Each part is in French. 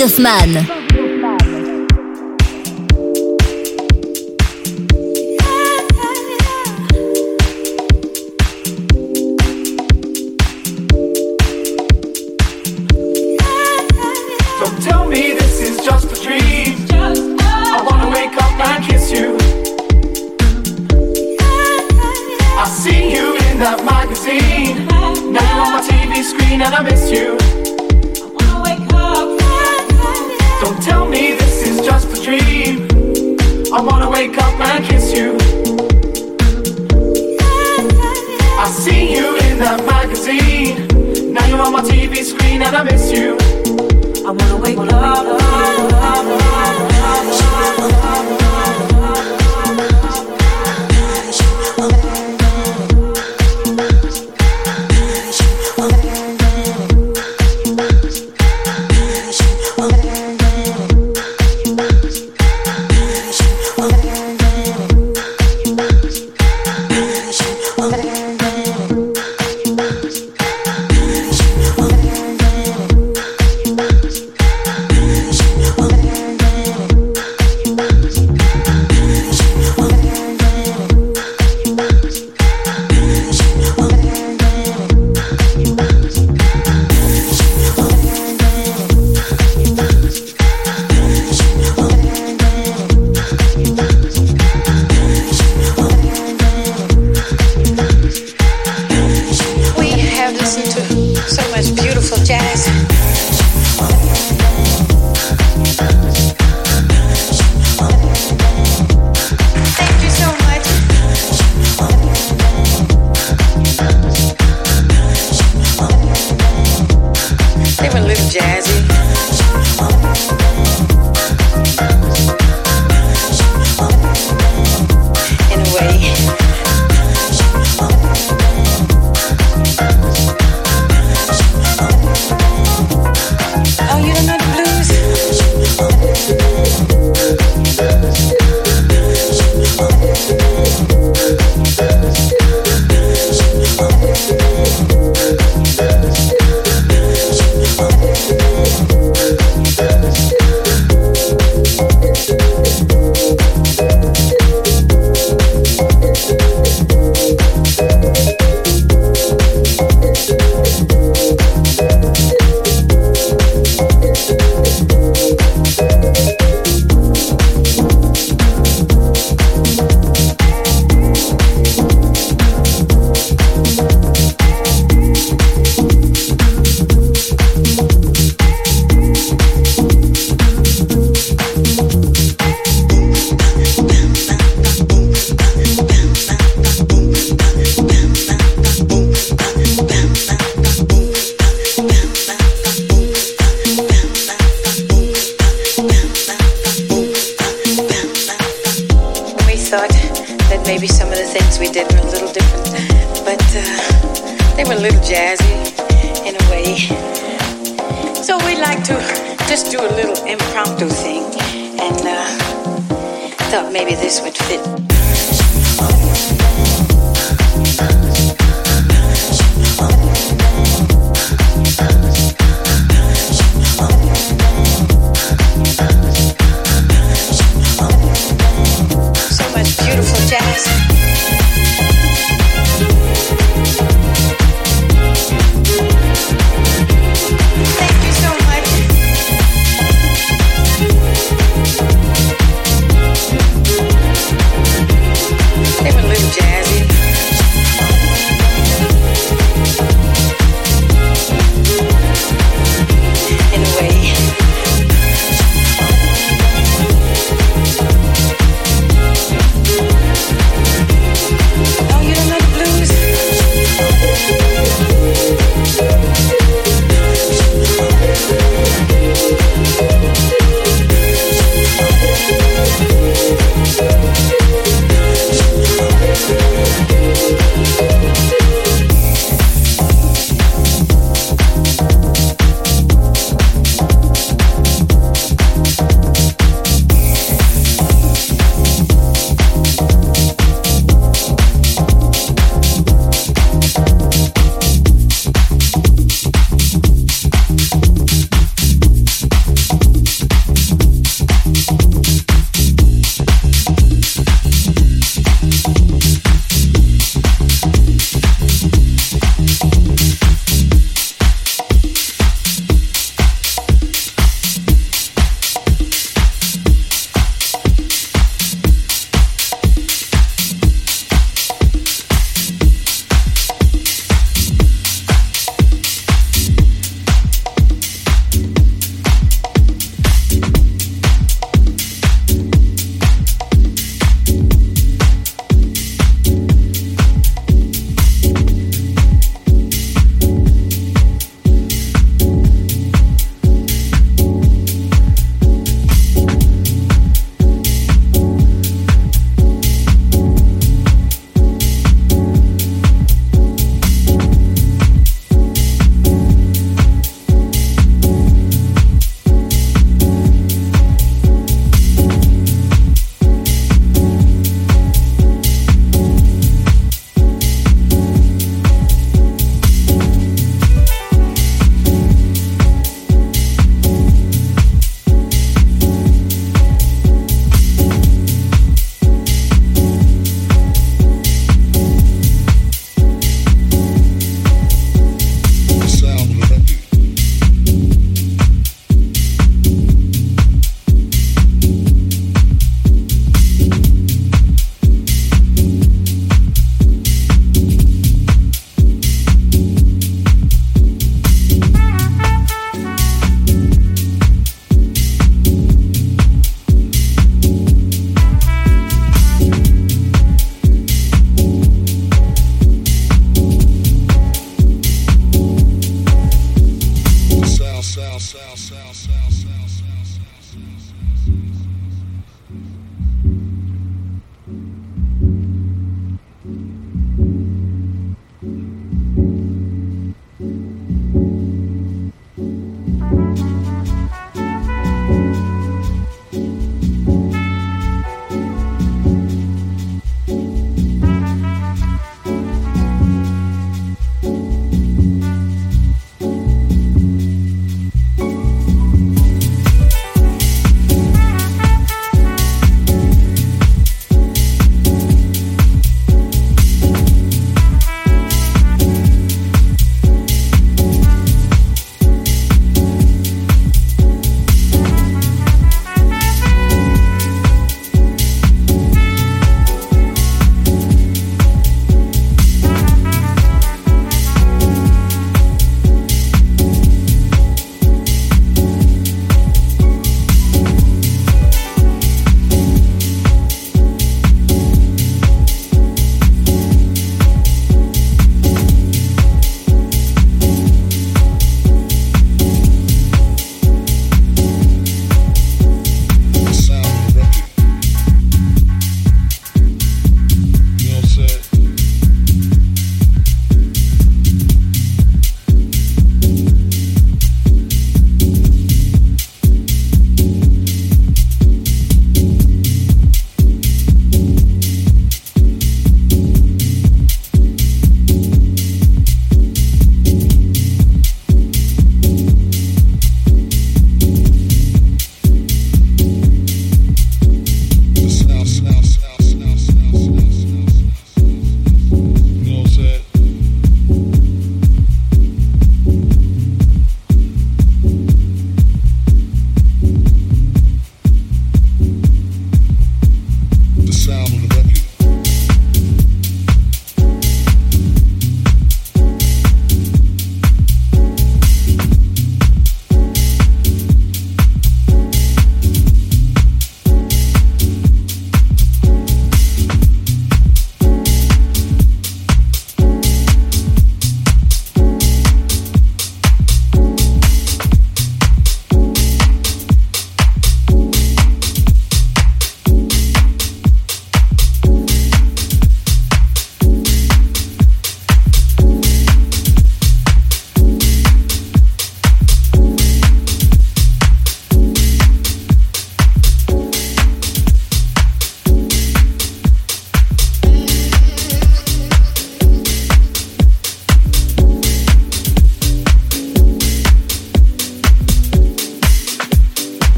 Hoffman.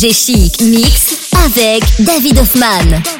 FG Chic Mix avec David Hoffman.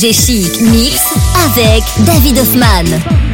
FG Chic Mix avec David Hoffman.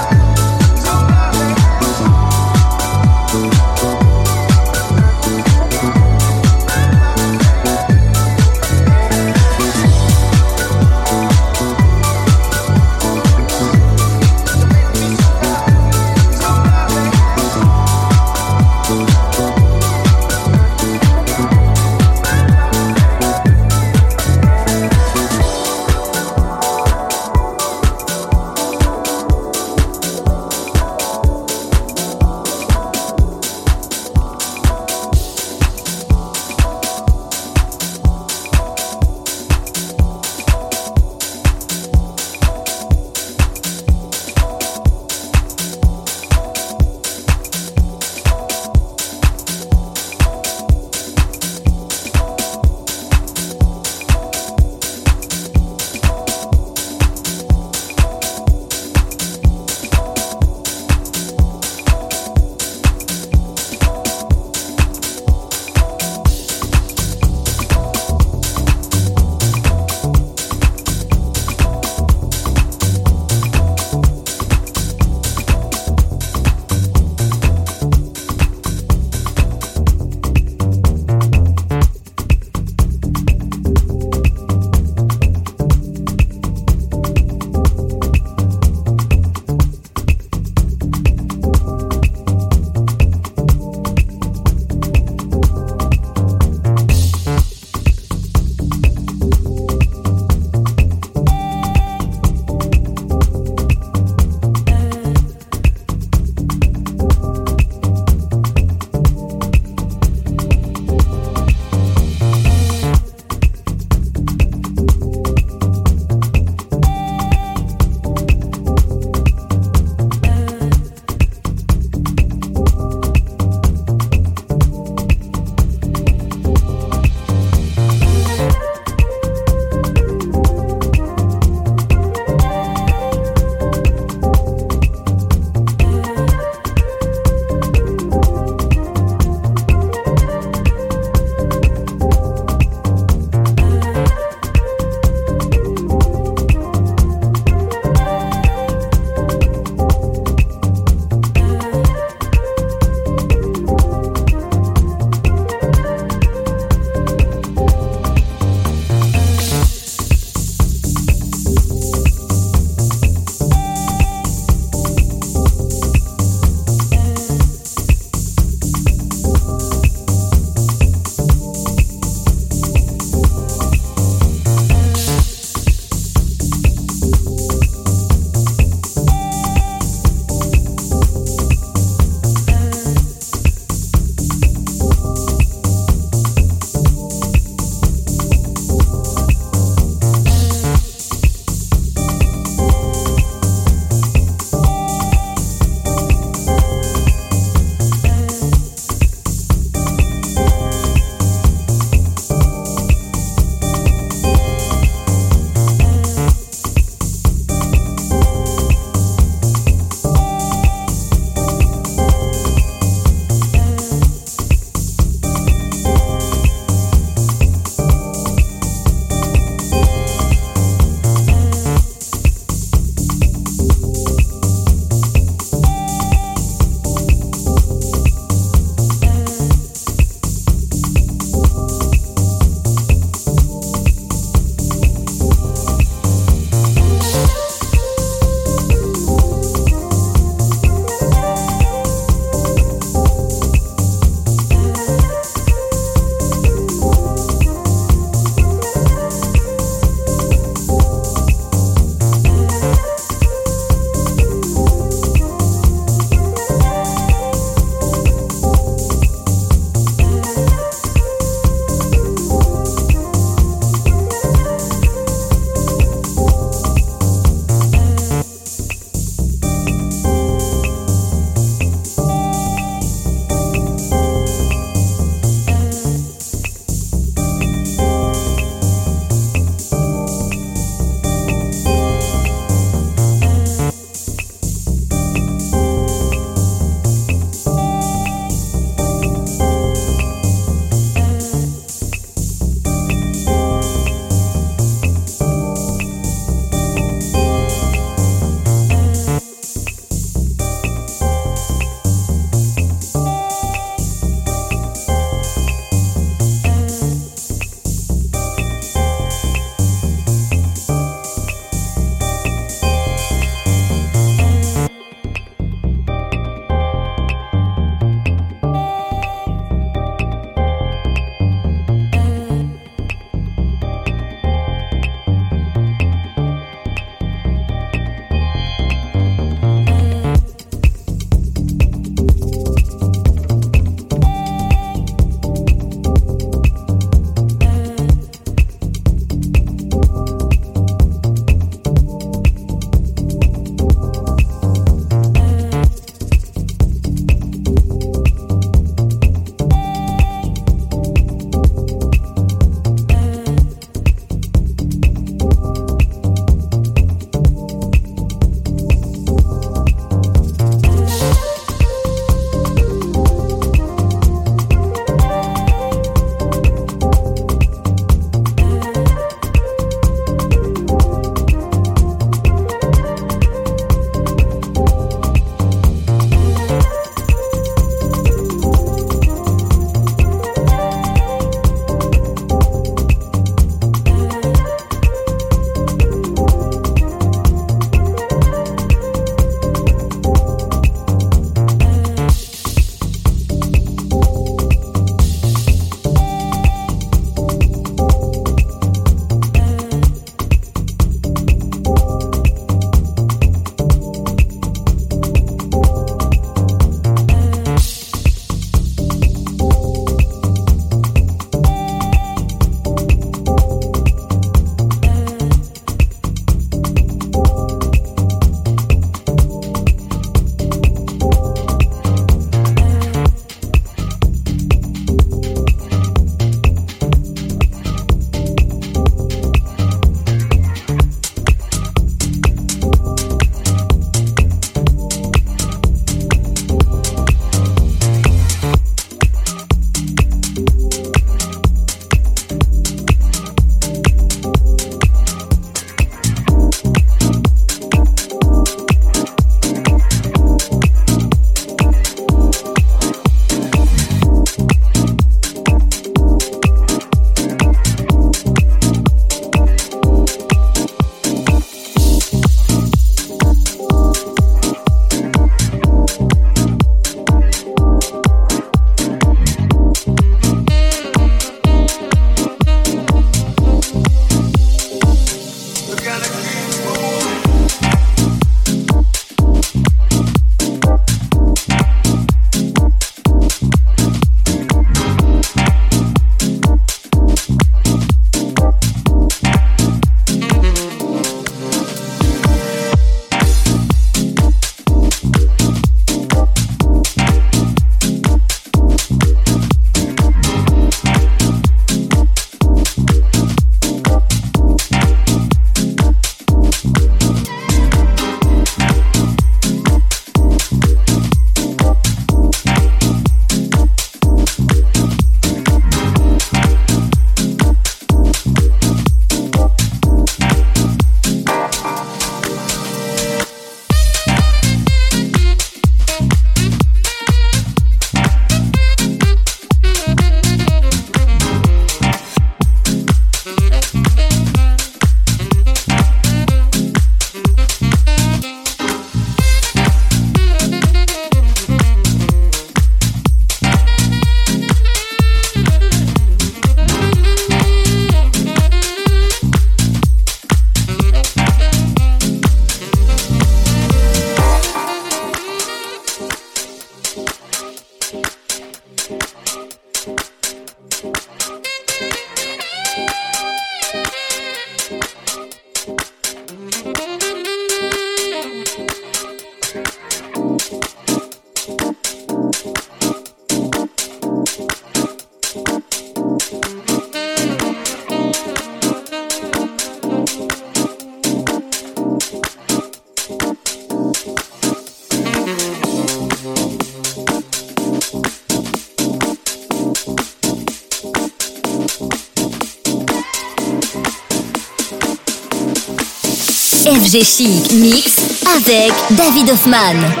FG Chic Mix avec David Hoffman.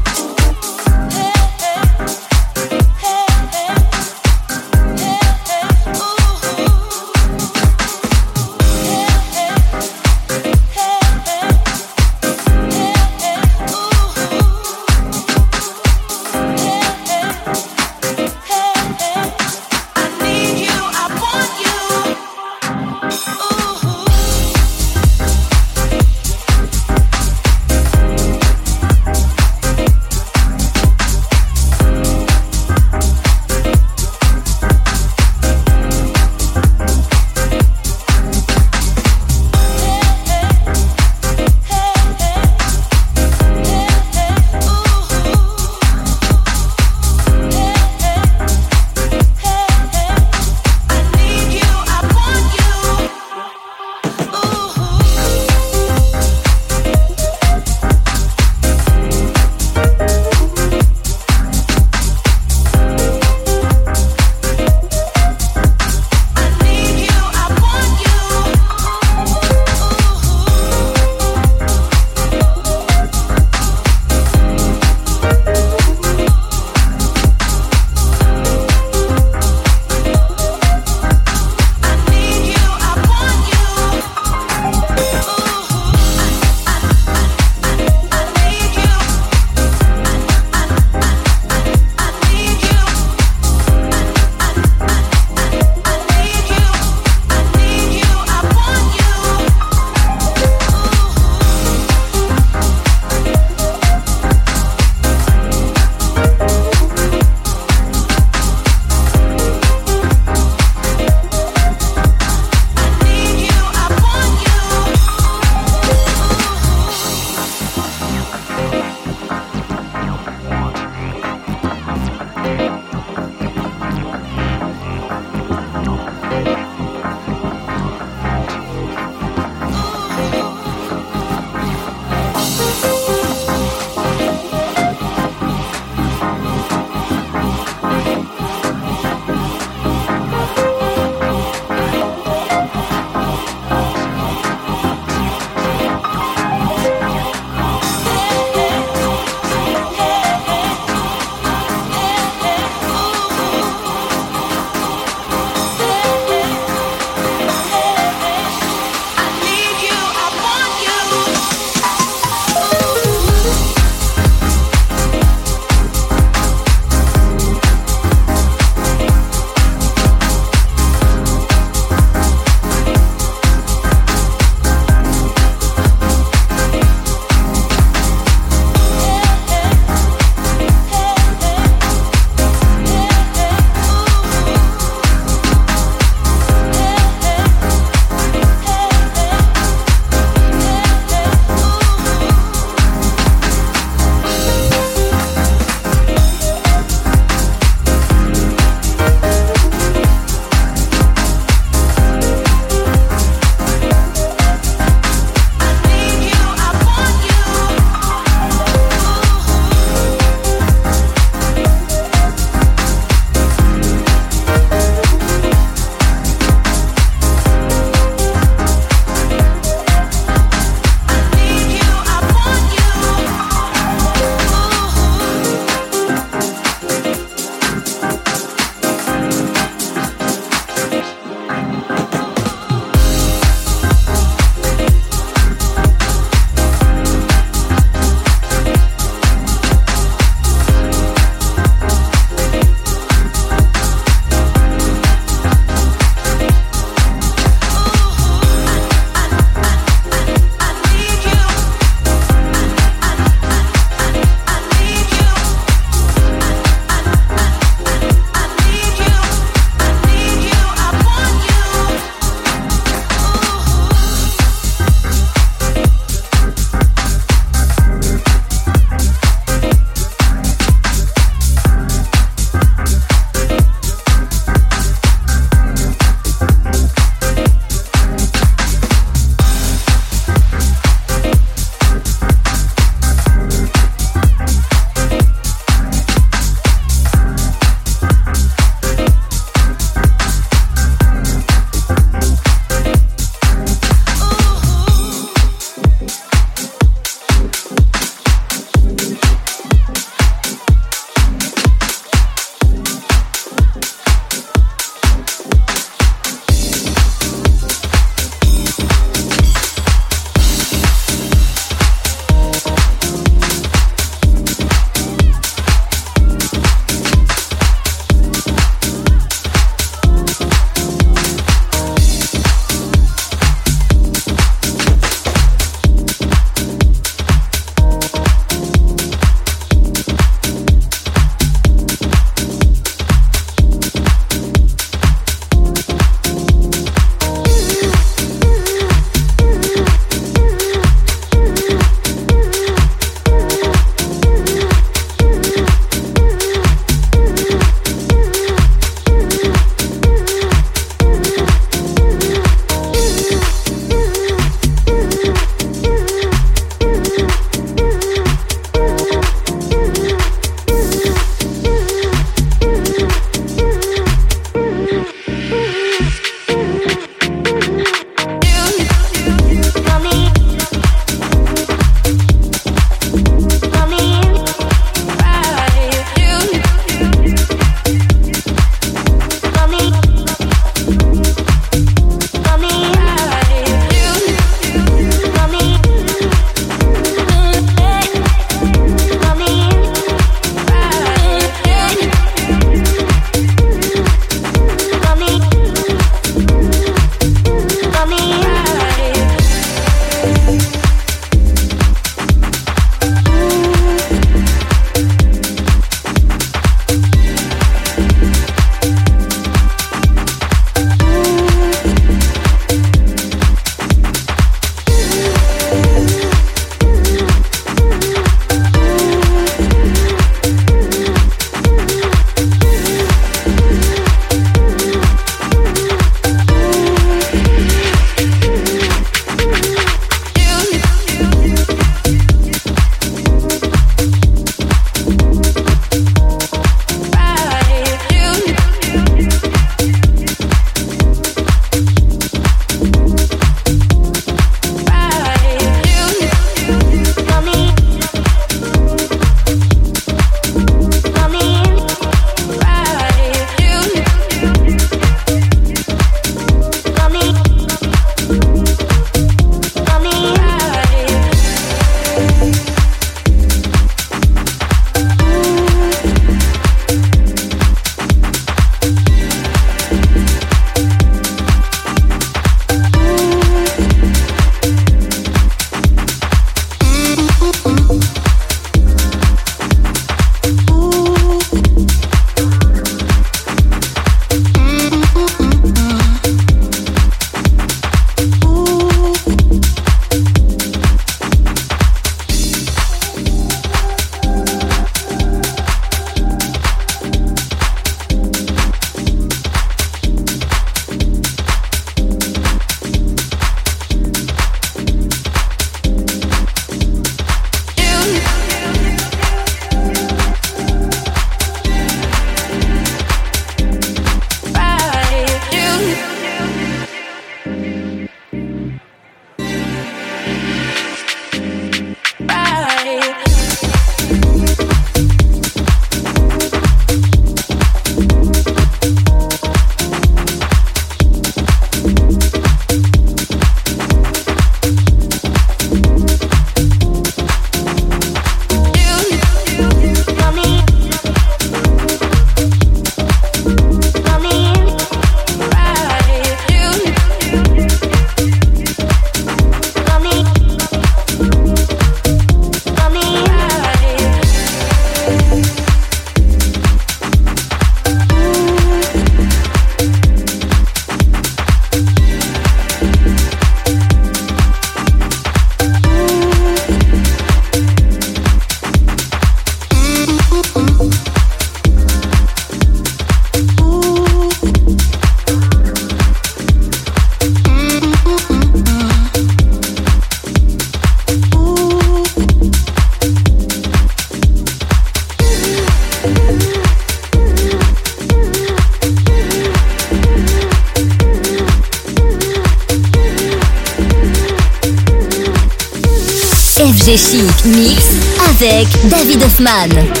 Hoffman.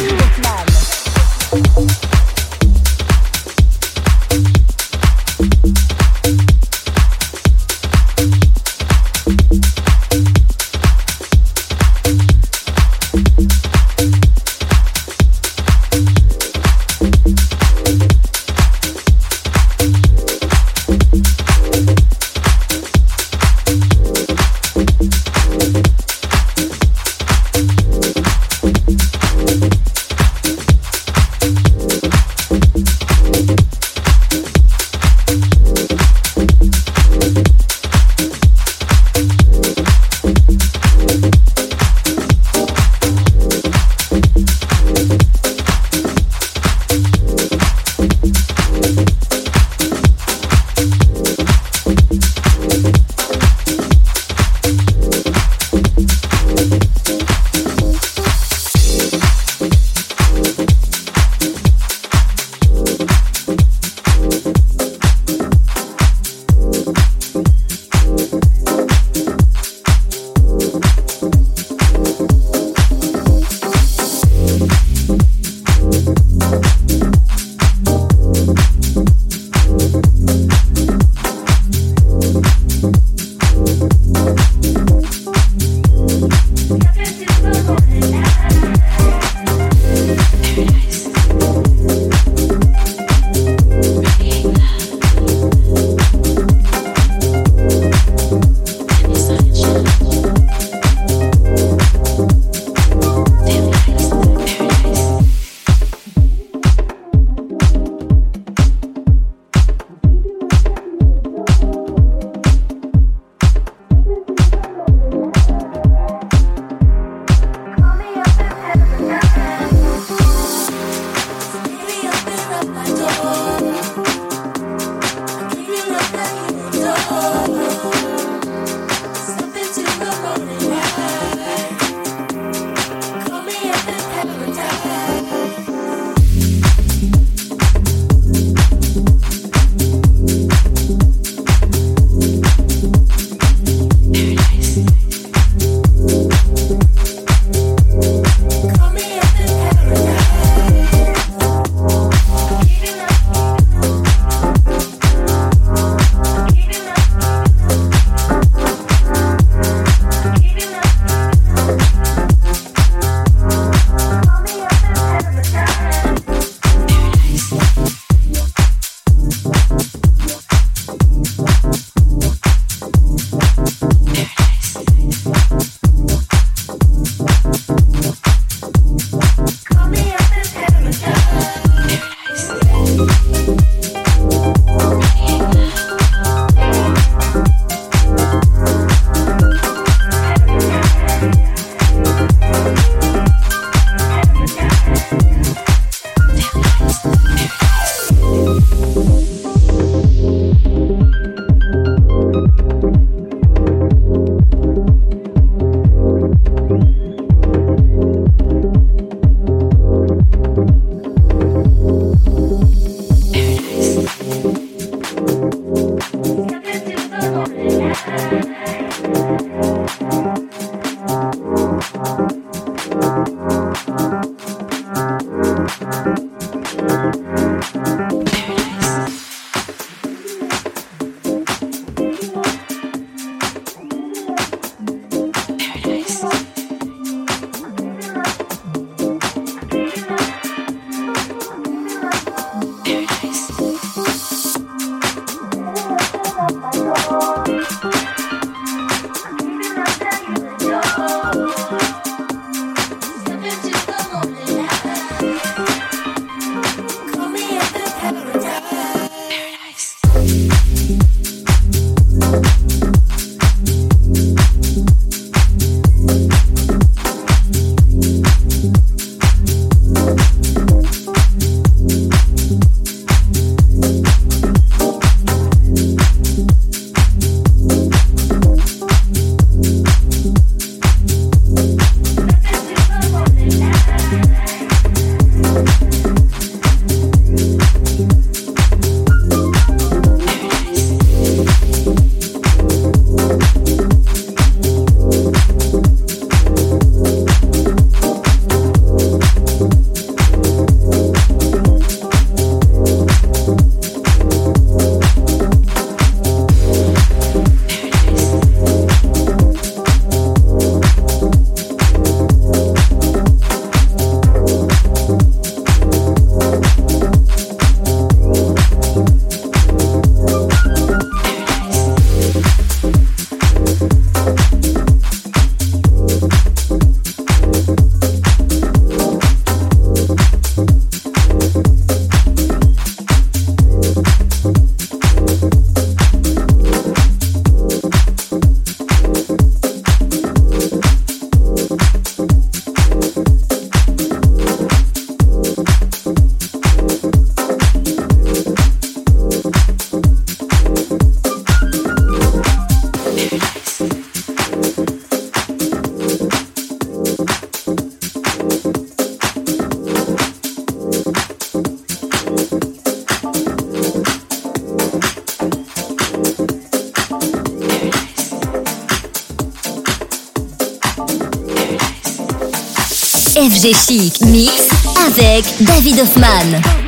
David Hoffman.